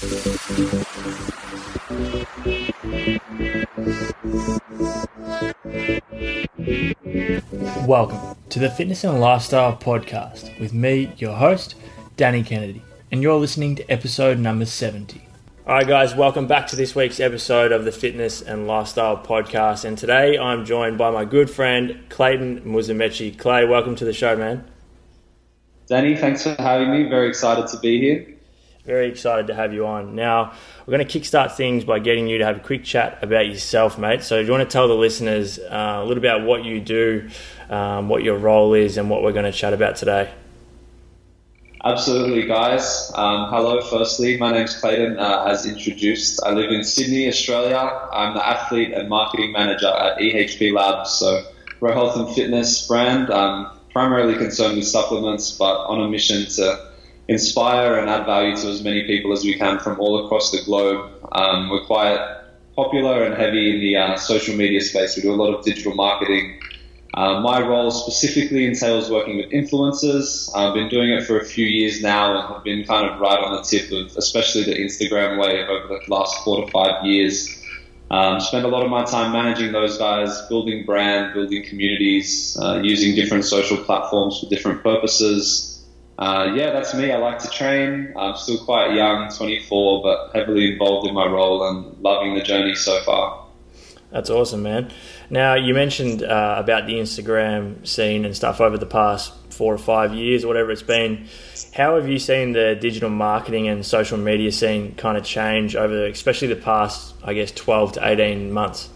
Welcome to the Fitness and Lifestyle Podcast with me, your host, Danny Kennedy, and you're listening to episode number 70. All right, guys, welcome back to this week's episode of the Fitness and Lifestyle Podcast. And today I'm joined by my good friend, Clayton Musumeci. Clay, welcome to the show, man. Danny, thanks for having me. Very excited to be here. Very excited to have you on. Now, we're going to kickstart things by getting you to have a quick chat about yourself, mate. So, do you want to tell the listeners uh, a little about what you do, um, what your role is, and what we're going to chat about today? Absolutely, guys. Um, hello, firstly. My name's Clayton, uh, as introduced. I live in Sydney, Australia. I'm the athlete and marketing manager at EHP Labs. So, we're a health and fitness brand, I'm primarily concerned with supplements, but on a mission to inspire and add value to as many people as we can from all across the globe. Um, we're quite popular and heavy in the uh, social media space. We do a lot of digital marketing. Uh, my role specifically entails working with influencers. I've been doing it for a few years now and have been kind of right on the tip of especially the Instagram wave over the last four to five years. Um, spend a lot of my time managing those guys, building brand, building communities, uh, using different social platforms for different purposes. Uh, yeah, that's me. I like to train. I'm still quite young, 24, but heavily involved in my role and loving the journey so far. That's awesome, man. Now, you mentioned uh, about the Instagram scene and stuff over the past four or five years, or whatever it's been. How have you seen the digital marketing and social media scene kind of change over, especially the past, I guess, 12 to 18 months?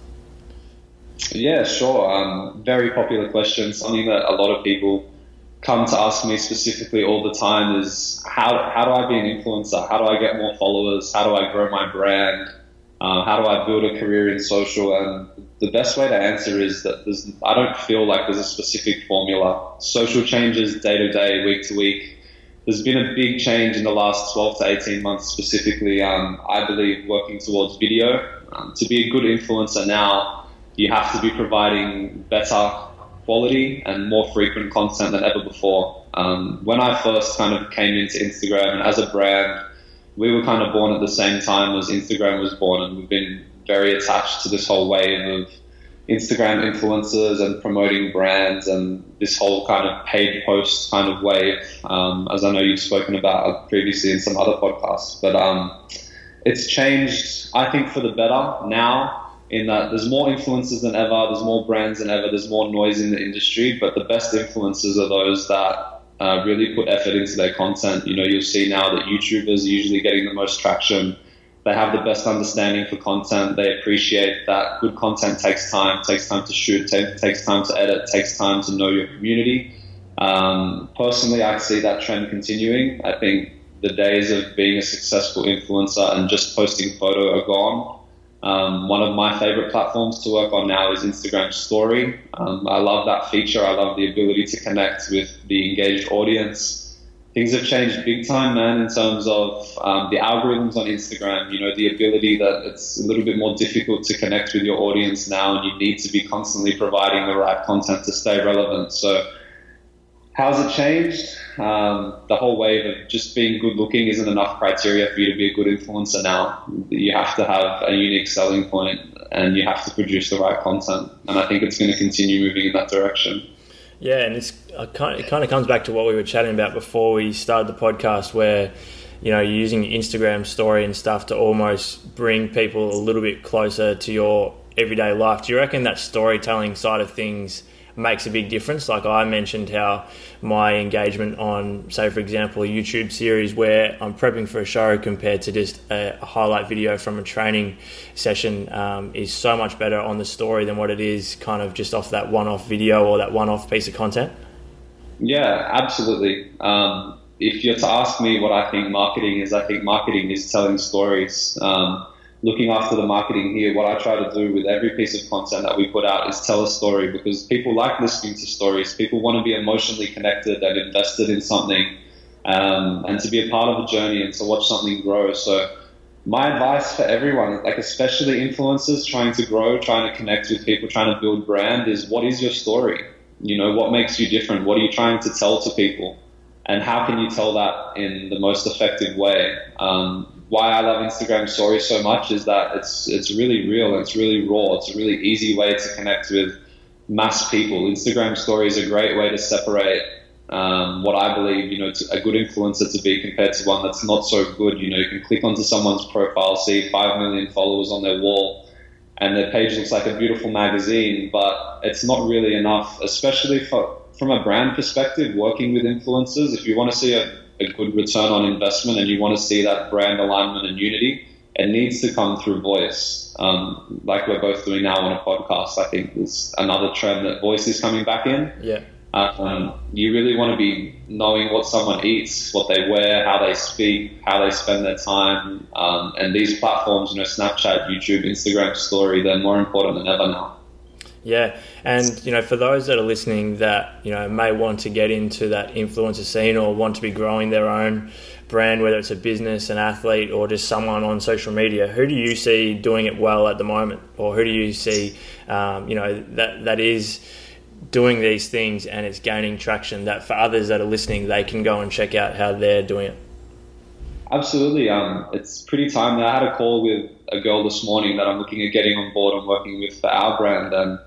Yeah, sure. Um, very popular question. Something that a lot of people come to ask me specifically all the time is how, how do I be an influencer? How do I get more followers? How do I grow my brand? Uh, how do I build a career in social? And the best way to answer is that there's, I don't feel like there's a specific formula. Social changes day to day, week to week. There's been a big change in the last 12 to 18 months, specifically, um, I believe, working towards video. Um, to be a good influencer now, you have to be providing better quality and more frequent content than ever before. Um, when I first kind of came into Instagram and as a brand, we were kind of born at the same time as Instagram was born, and we've been very attached to this whole wave of Instagram influencers and promoting brands and this whole kind of paid post kind of wave, um, as I know you've spoken about previously in some other podcasts. But um, it's changed, I think, for the better now in that there's more influencers than ever, there's more brands than ever, there's more noise in the industry, but the best influencers are those that uh, really put effort into their content. You know, you'll see now that YouTubers are usually getting the most traction. They have the best understanding for content. They appreciate that good content takes time, takes time to shoot, t- takes time to edit, takes time to know your community. Um, personally, I see that trend continuing. I think the days of being a successful influencer and just posting photo are gone. Um, one of my favorite platforms to work on now is Instagram Story. Um, I love that feature. I love the ability to connect with the engaged audience. Things have changed big time, man, in terms of um, the algorithms on Instagram. You know, the ability that it's a little bit more difficult to connect with your audience now, and you need to be constantly providing the right content to stay relevant. So, how's it changed? Um, the whole wave of just being good looking isn't enough criteria for you to be a good influencer now. You have to have a unique selling point and you have to produce the right content. And I think it's going to continue moving in that direction. Yeah, and it's it kind of comes back to what we were chatting about before we started the podcast, where you know you're using Instagram story and stuff to almost bring people a little bit closer to your everyday life. Do you reckon that storytelling side of things? Makes a big difference. Like I mentioned, how my engagement on, say, for example, a YouTube series where I'm prepping for a show compared to just a, highlight video from a training session um, is so much better on the story than what it is kind of just off that one off video or that one off piece of content. Yeah, absolutely. Um, if you're to ask me what I think marketing is, I think marketing is telling stories. Um, looking after the marketing here, what I try to do with every piece of content that we put out is tell a story because people like listening to stories. People want to be emotionally connected and invested in something um, and to be a part of a journey and to watch something grow. So, my advice for everyone, like especially influencers trying to grow, trying to connect with people, trying to build brand, is what is your story? You know, what makes you different? What are you trying to tell to people? And how can you tell that in the most effective way? Um, why I love Instagram stories so much is that it's it's really real, it's really raw, it's a really easy way to connect with mass people. Instagram stories are a great way to separate um, what I believe, you know, a good influencer to be compared to one that's not so good. You know, you can click onto someone's profile, see five million followers on their wall, and their page looks like a beautiful magazine, but it's not really enough, especially for, from a brand perspective, working with influencers. If you want to see a, a good return on investment and you want to see that brand alignment and unity, it needs to come through voice. Um, like we're both doing now on a podcast, I think there's another trend that voice is coming back in. Yeah. Um, you really want to be knowing what someone eats, what they wear, how they speak, how they spend their time. Um, and these platforms, you know, Snapchat, YouTube, Instagram story, they're more important than ever now. Yeah, and you know, for those that are listening that you know may want to get into that influencer scene or want to be growing their own brand, whether it's a business, an athlete, or just someone on social media, who do you see doing it well at the moment, or who do you see, um, you know, that that is doing these things and it's gaining traction that for others that are listening, they can go and check out how they're doing it? Absolutely. Um, it's pretty timely. I had a call with a girl this morning that I'm looking at getting on board and working with for our brand. And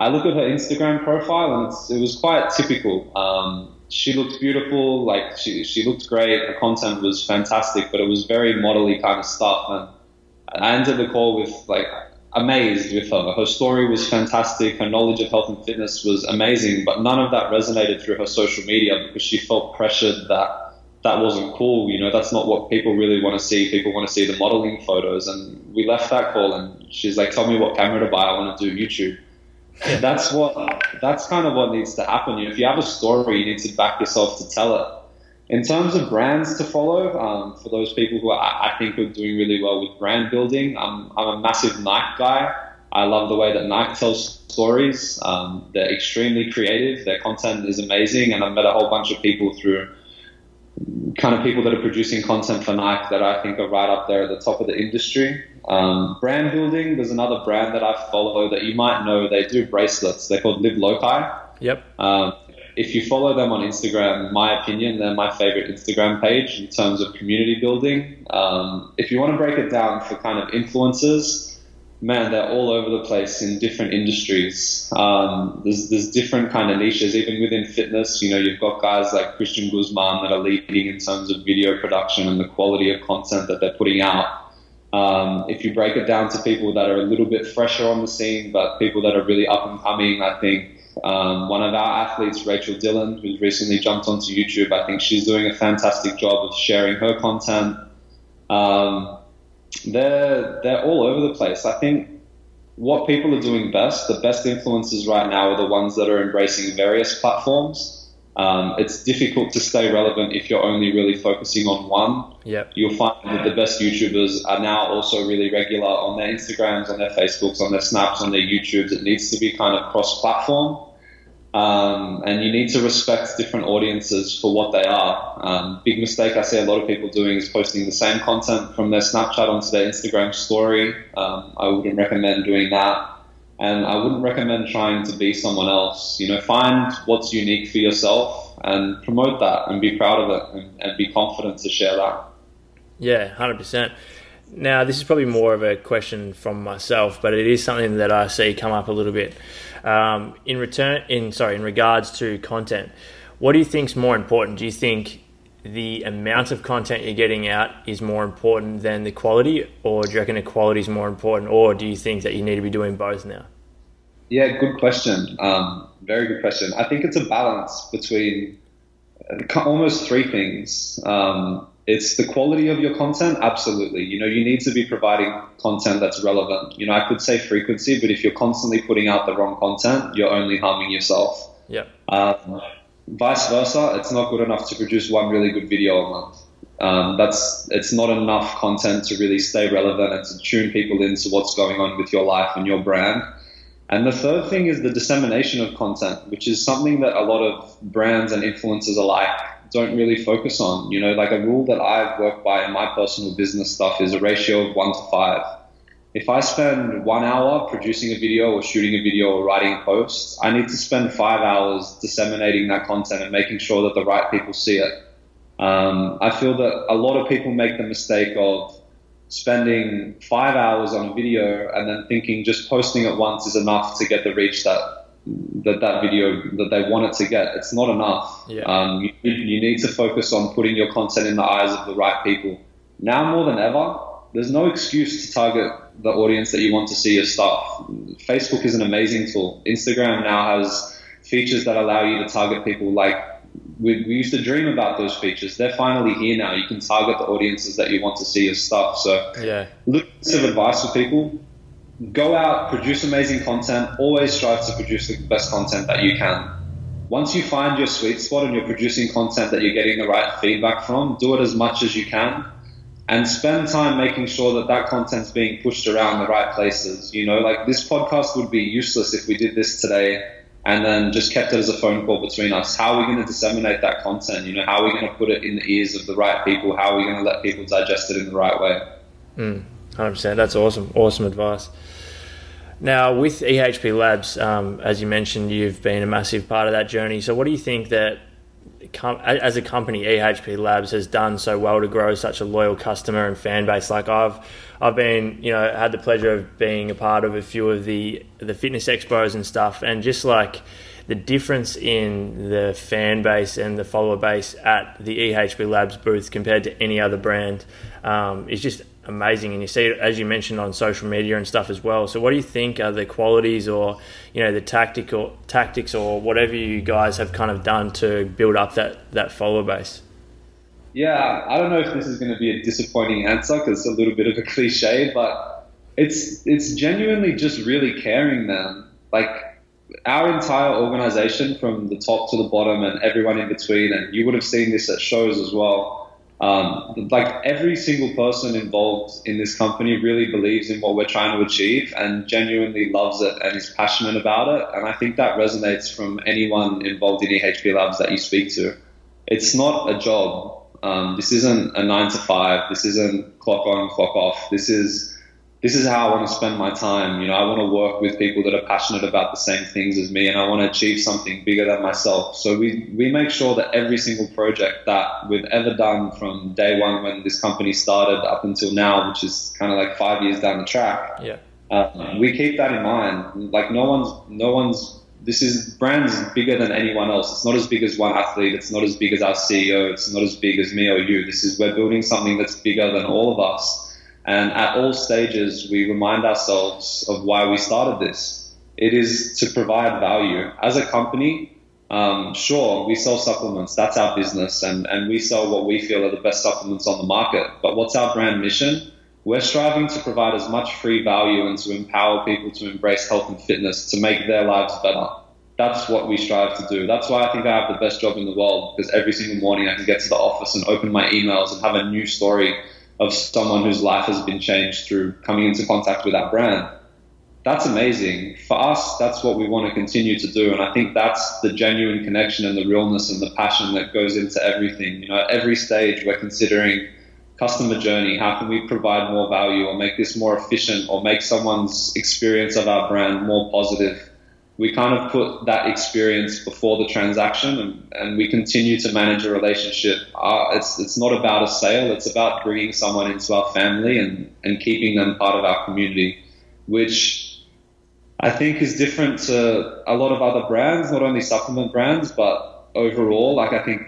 I look at her Instagram profile and it was quite typical. Um, she looked beautiful, like she, she looked great. Her content was fantastic, but it was very modelly kind of stuff. And I ended the call with like amazed with her. Her story was fantastic. Her knowledge of health and fitness was amazing, but none of that resonated through her social media because she felt pressured that that wasn't cool. You know, that's not what people really want to see. People want to see the modeling photos. And we left that call and she's like, tell me what camera to buy. I want to do YouTube. That's what, that's kind of what needs to happen. If you have a story, you need to back yourself to tell it. In terms of brands to follow, um, for those people who I, I, think are doing really well with brand building, I'm, I'm a massive Nike guy. I love the way that Nike tells stories. Um, they're extremely creative. Their content is amazing, and I've met a whole bunch of people through kind of people that are producing content for Nike that I think are right up there at the top of the industry. Um, brand building, there's another brand that I follow that you might know. They do bracelets. They're called Live Lokai. Yep. Um, if you follow them on Instagram, my opinion, they're my favorite Instagram page in terms of community building. Um, if you want to break it down for kind of influencers, man, they're all over the place in different industries. Um, there's, there's different kind of niches, even within fitness. You know, you've got guys like Christian Guzman that are leading in terms of video production and the quality of content that they're putting out. Um, if you break it down to people that are a little bit fresher on the scene, but people that are really up and coming, I think um, one of our athletes, Rachel Dillon, who's recently jumped onto YouTube, I think she's doing a fantastic job of sharing her content. Um, they're they're all over the place. I think what people are doing best, the best influencers right now, are the ones that are embracing various platforms. Um, it's difficult to stay relevant if you're only really focusing on one. Yep. You'll find that the best YouTubers are now also really regular on their Instagrams, on their Facebooks, on their Snaps, on their YouTubes. It needs to be kind of cross-platform. Um, and you need to respect different audiences for what they are. Um, big mistake I see a lot of people doing is posting the same content from their Snapchat onto their Instagram story. Um, I wouldn't recommend doing that. And I wouldn't recommend trying to be someone else. You know, find what's unique for yourself and promote that and be proud of it and, and be confident to share that. Yeah, 100%. Now, this is probably more of a question from myself, but it is something that I see come up a little bit. Um, in return, in sorry, in regards to content, what do you think is more important? Do you think the amount of content you're getting out is more important than the quality, or do you reckon the quality is more important, or do you think that you need to be doing both now? Yeah, good question. Um, very good question. I think it's a balance between uh, almost three things. Um, it's the quality of your content, absolutely. You know, you need to be providing content that's relevant. You know, I could say frequency, but if you're constantly putting out the wrong content, you're only harming yourself. Yeah. Um, vice versa, it's not good enough to produce one really good video a month. Um, that's it's not enough content to really stay relevant and to tune people into what's going on with your life and your brand. And the third thing is the dissemination of content, which is something that a lot of brands and influencers alike don't really focus on. You know, like a rule that I've worked by in my personal business stuff is a ratio of one to five. If I spend one hour producing a video or shooting a video or writing a post, I need to spend five hours disseminating that content and making sure that the right people see it. Um, I feel that a lot of people make the mistake of spending five hours on a video and then thinking just posting it once is enough to get the reach that that that video that they want it to get. It's not enough. Yeah. Um, you, you need to focus on putting your content in the eyes of the right people. Now more than ever, there's no excuse to target the audience that you want to see your stuff. Facebook is an amazing tool. Instagram now has features that allow you to target people like we, we used to dream about those features. They're finally here now. You can target the audiences that you want to see your stuff. So, yeah, little bits of advice for people: go out, produce amazing content. Always strive to produce the best content that you can. Once you find your sweet spot and you're producing content that you're getting the right feedback from, do it as much as you can, and spend time making sure that that content's being pushed around the right places. You know, like this podcast would be useless if we did this today and then just kept it as a phone call between us. How are we going to disseminate that content? You know, how are we going to put it in the ears of the right people? How are we going to let people digest it in the right way? Mm, 100%. That's awesome. Awesome advice. Now, with EHP Labs, um, as you mentioned, you've been a massive part of that journey. So, what do you think that, as a company, EHP Labs has done so well to grow such a loyal customer and fan base? Like I've I've been, you know, had the pleasure of being a part of a few of the the fitness expos and stuff, and just like the difference in the fan base and the follower base at the EHP Labs booth compared to any other brand um, is just amazing. And you see it, as you mentioned, on social media and stuff as well. So, what do you think are the qualities or, you know, the tactical tactics or whatever you guys have kind of done to build up that, that follower base? Yeah, I don't know if this is going to be a disappointing answer because it's a little bit of a cliche, but it's it's genuinely just really caring, man. Like our entire organization, from the top to the bottom, and everyone in between, and you would have seen this at shows as well. Um, like every single person involved in this company really believes in what we're trying to achieve and genuinely loves it and is passionate about it. And I think that resonates from anyone involved in EHP Labs that you speak to. It's not a job um, this isn't a nine to five. This isn't clock on, clock off. This is this is how I want to spend my time. You know, I want to work with people that are passionate about the same things as me, and I want to achieve something bigger than myself. So we we make sure that every single project that we've ever done from day one when this company started up until now, which is kind of like five years down the track, yeah, uh, we keep that in mind. Like no one's no one's this is brands bigger than anyone else. It's not as big as one athlete. It's not as big as our CEO. It's not as big as me or you. This is we're building something that's bigger than all of us. And at all stages, we remind ourselves of why we started this. It is to provide value as a company. Um, sure, we sell supplements. That's our business, and and we sell what we feel are the best supplements on the market. But what's our brand mission? We're striving to provide as much free value and to empower people to embrace health and fitness to make their lives better. That's what we strive to do. That's why I think I have the best job in the world because every single morning I can get to the office and open my emails and have a new story of someone whose life has been changed through coming into contact with that brand. That's amazing. For us, that's what we want to continue to do. And I think that's the genuine connection and the realness and the passion that goes into everything. You know, at every stage, we're considering customer journey? How can we provide more value or make this more efficient or make someone's experience of our brand more positive? We kind of put that experience before the transaction and, and we continue to manage a relationship. Uh, it's, it's not about a sale, it's about bringing someone into our family and, and keeping them part of our community, which I think is different to a lot of other brands, not only supplement brands, but overall, like I think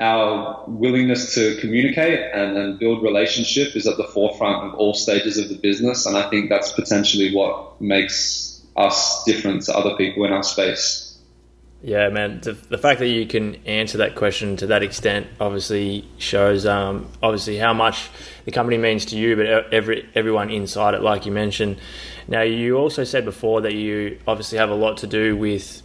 our willingness to communicate and, and build relationship is at the forefront of all stages of the business. And I think that's potentially what makes us different to other people in our space. Yeah, man. The, the fact that you can answer that question to that extent obviously shows um, obviously how much the company means to you, but every everyone inside it, like you mentioned. Now, you also said before that you obviously have a lot to do with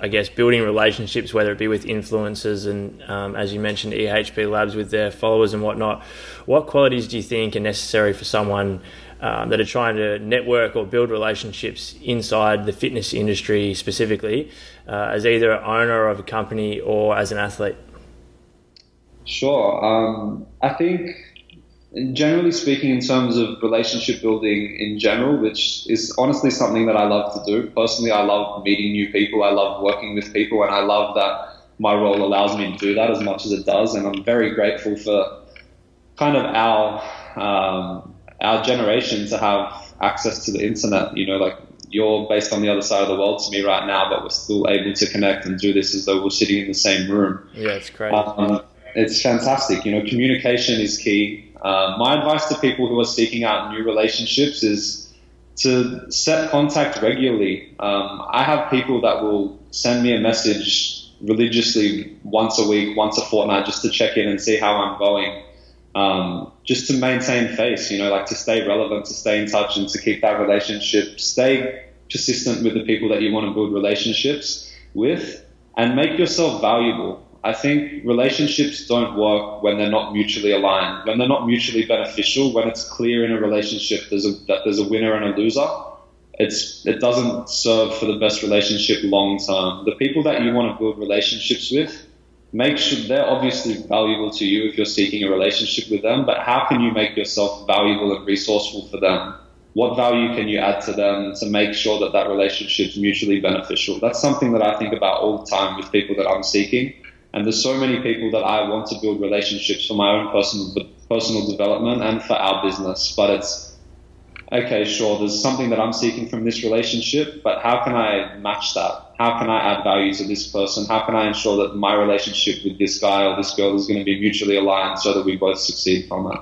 I guess building relationships, whether it be with influencers and, um, as you mentioned, EHP Labs with their followers and whatnot. What qualities do you think are necessary for someone um, that are trying to network or build relationships inside the fitness industry specifically, uh, as either an owner of a company or as an athlete? Sure. Um, I think generally speaking, in terms of relationship building in general, which is honestly something that I love to do. Personally, I love meeting new people. I love working with people, and I love that my role allows me to do that as much as it does, and I'm very grateful for kind of our um, our generation to have access to the internet. You know, like you're based on the other side of the world to me right now, but we're still able to connect and do this as though we're sitting in the same room. Yeah, it's great. Um, it's fantastic. You know, communication is key. Uh, my advice to people who are seeking out new relationships is to set contact regularly. Um, I have people that will send me a message religiously once a week, once a fortnight, just to check in and see how I'm going. Um, just to maintain face, you know, like to stay relevant, to stay in touch, and to keep that relationship, stay persistent with the people that you want to build relationships with, and make yourself valuable. I think relationships don't work when they're not mutually aligned, when they're not mutually beneficial, when it's clear in a relationship there's a, that there's a winner and a loser. It's, it doesn't serve for the best relationship long term. The people that you want to build relationships with, make sure they're obviously valuable to you if you're seeking a relationship with them, but how can you make yourself valuable and resourceful for them? What value can you add to them to make sure that that relationship is mutually beneficial? That's something that I think about all the time with people that I'm seeking. And there's so many people that I want to build relationships for my own personal personal development and for our business. But it's okay, sure, there's something that I'm seeking from this relationship, but how can I match that? How can I add value to this person? How can I ensure that my relationship with this guy or this girl is going to be mutually aligned so that we both succeed from it?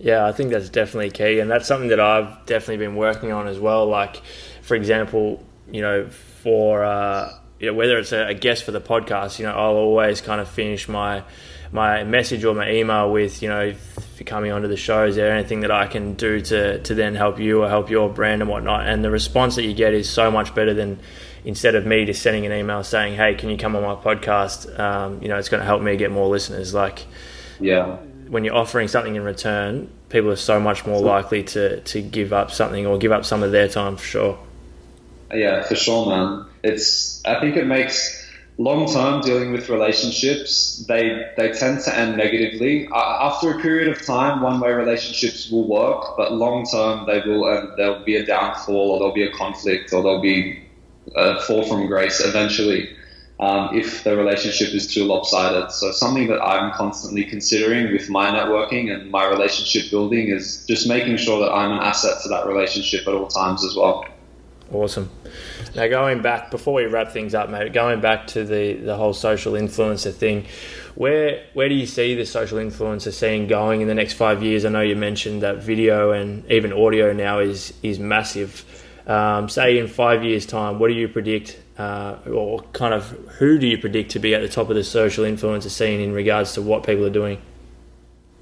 Yeah, I think that's definitely key, and that's something that I've definitely been working on as well. Like, for example, you know, for uh, you know, whether it's a, a guest for the podcast, you know, I'll always kind of finish my my message or my email with, you know, you're coming onto the show, is there anything that I can do to, to then help you or help your brand and whatnot? And the response that you get is so much better than instead of me just sending an email saying, hey, can you come on my podcast? Um, you know, it's going to help me get more listeners. Like, yeah, when you're offering something in return, people are so much more likely to, to give up something or give up some of their time for sure. Yeah, for sure, man. It's, I think it makes, long term dealing with relationships, they they tend to end negatively. Uh, after a period of time, one way relationships will work, but long term they will uh, there'll be a downfall or there'll be a conflict or there'll be a fall from grace eventually. Um, if the relationship is too lopsided. So something that I'm constantly considering with my networking and my relationship building is just making sure that I'm an asset to that relationship at all times as well. Awesome. Now, going back before we wrap things up, mate, going back to the, the whole social influencer thing, where where do you see the social influencer scene going in the next five years? I know you mentioned that video and even audio now is is massive. Um, say in five years' time, what do you predict, uh, or kind of who do you predict to be at the top of the social influencer scene in regards to what people are doing?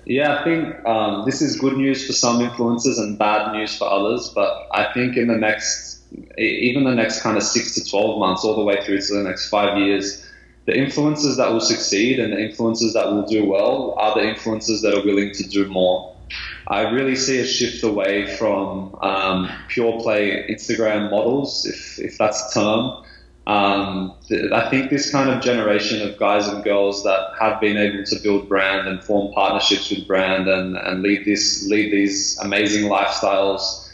Yeah, I think um, this is good news for some influencers and bad news for others. But I think in the next even the next kind of six to 12 months, all the way through to the next five years, the influencers that will succeed and the influencers that will do well are the influencers that are willing to do more. I really see a shift away from um, pure play Instagram models, if, if that's a term. Um, I think this kind of generation of guys and girls that have been able to build brand and form partnerships with brand and, and lead this lead these amazing lifestyles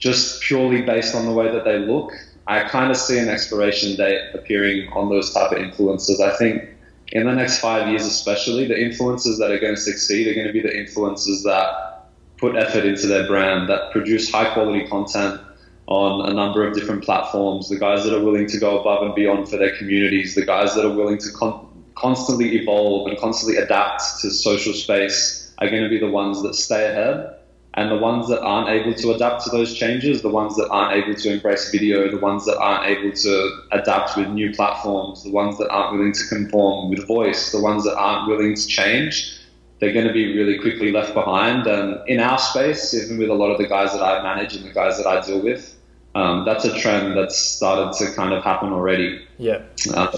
just purely based on the way that they look, I kind of see an expiration date appearing on those type of influencers. I think in the next five years, especially, the influencers that are going to succeed are going to be the influencers that put effort into their brand, that produce high quality content on a number of different platforms, the guys that are willing to go above and beyond for their communities, the guys that are willing to con- constantly evolve and constantly adapt to social space are going to be the ones that stay ahead and the ones that aren't able to adapt to those changes, the ones that aren't able to embrace video, the ones that aren't able to adapt with new platforms, the ones that aren't willing to conform with voice, the ones that aren't willing to change, they're going to be really quickly left behind. And in our space, even with a lot of the guys that I manage and the guys that I deal with, um, that's a trend that's started to kind of happen already. Yeah. Um,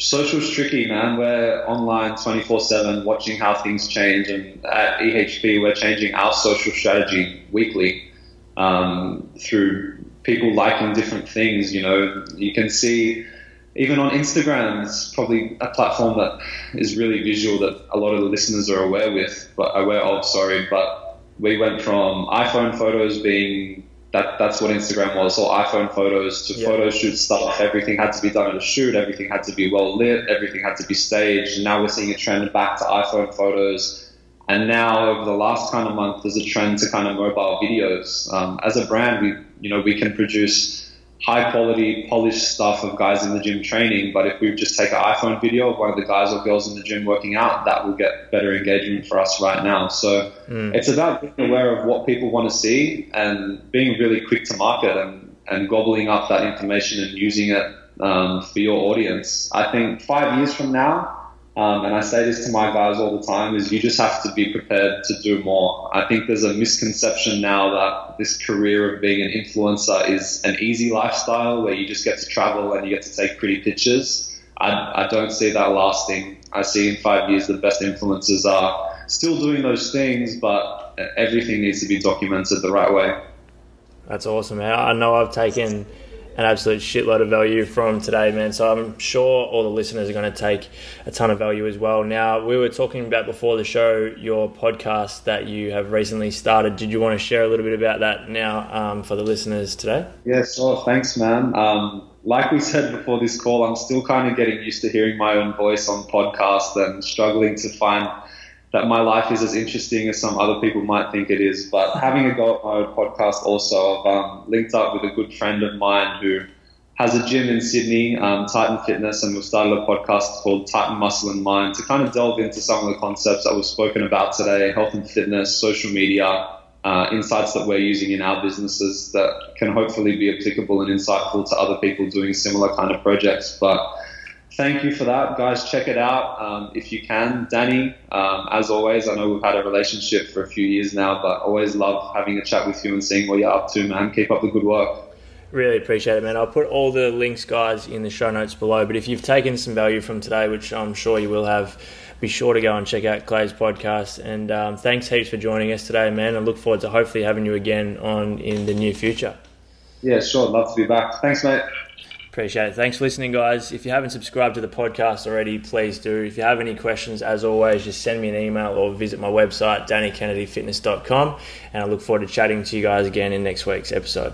social's tricky, man. We're online 24 7 watching how things change. And at EHP, we're changing our social strategy weekly um, through people liking different things. You know, you can see even on Instagram, it's probably a platform that is really visual that a lot of the listeners are aware with, but aware of, sorry. But we went from iPhone photos being that that's what Instagram was. All iPhone photos to photo shoot stuff. Everything had to be done at a shoot. Everything had to be well lit. Everything had to be staged. And now we're seeing a trend back to iPhone photos. And now over the last kind of month, there's a trend to kind of mobile videos. Um, as a brand, we you know we can produce high quality, polished stuff of guys in the gym training. But if we just take an iPhone video of one of the guys or girls in the gym working out, that will get better engagement for us right now. So mm. it's about being aware of what people want to see and being really quick to market and, and gobbling up that information and using it um, for your audience. I think five years from now, um, and I say this to my guys all the time, is you just have to be prepared to do more. I think there's a misconception now that this career of being an influencer is an easy lifestyle where you just get to travel and you get to take pretty pictures. I, I don't see that lasting. I see in five years the best influencers are still doing those things, but everything needs to be documented the right way. That's awesome, man. I know I've taken an absolute shitload of value from today, man. So I'm sure all the listeners are going to take a ton of value as well. Now, we were talking about before the show your podcast that you have recently started. Did you want to share a little bit about that now um, for the listeners today? Yeah, sure. Thanks, man. Um, like we said before this call, I'm still kind of getting used to hearing my own voice on podcast and struggling to find that my life is as interesting as some other people might think it is. But having a go at my own podcast also, I've um, linked up with a good friend of mine who has a gym in Sydney, um, Titan Fitness, and we've started a podcast called Titan Muscle and Mind to kind of delve into some of the concepts that we've spoken about today, health and fitness, social media, uh, insights that we're using in our businesses that can hopefully be applicable and insightful to other people doing similar kind of projects. But thank you for that, guys. Check it out um, if you can. Danny, um, as always, I know we've had a relationship for a few years now, but always love having a chat with you and seeing what you're up to, man. Keep up the good work. Really appreciate it, man. I'll put all the links, guys, in the show notes below. But if you've taken some value from today, which I'm sure you will have, be sure to go and check out Clay's podcast. And um, thanks heaps for joining us today, man. I look forward to hopefully having you again on in the near future. Yeah, sure. Love to be back. Thanks, mate. Appreciate it. Thanks for listening, guys. If you haven't subscribed to the podcast already, please do. If you have any questions, as always, just send me an email or visit my website, dannykennedyfitness.com. And I look forward to chatting to you guys again in next week's episode.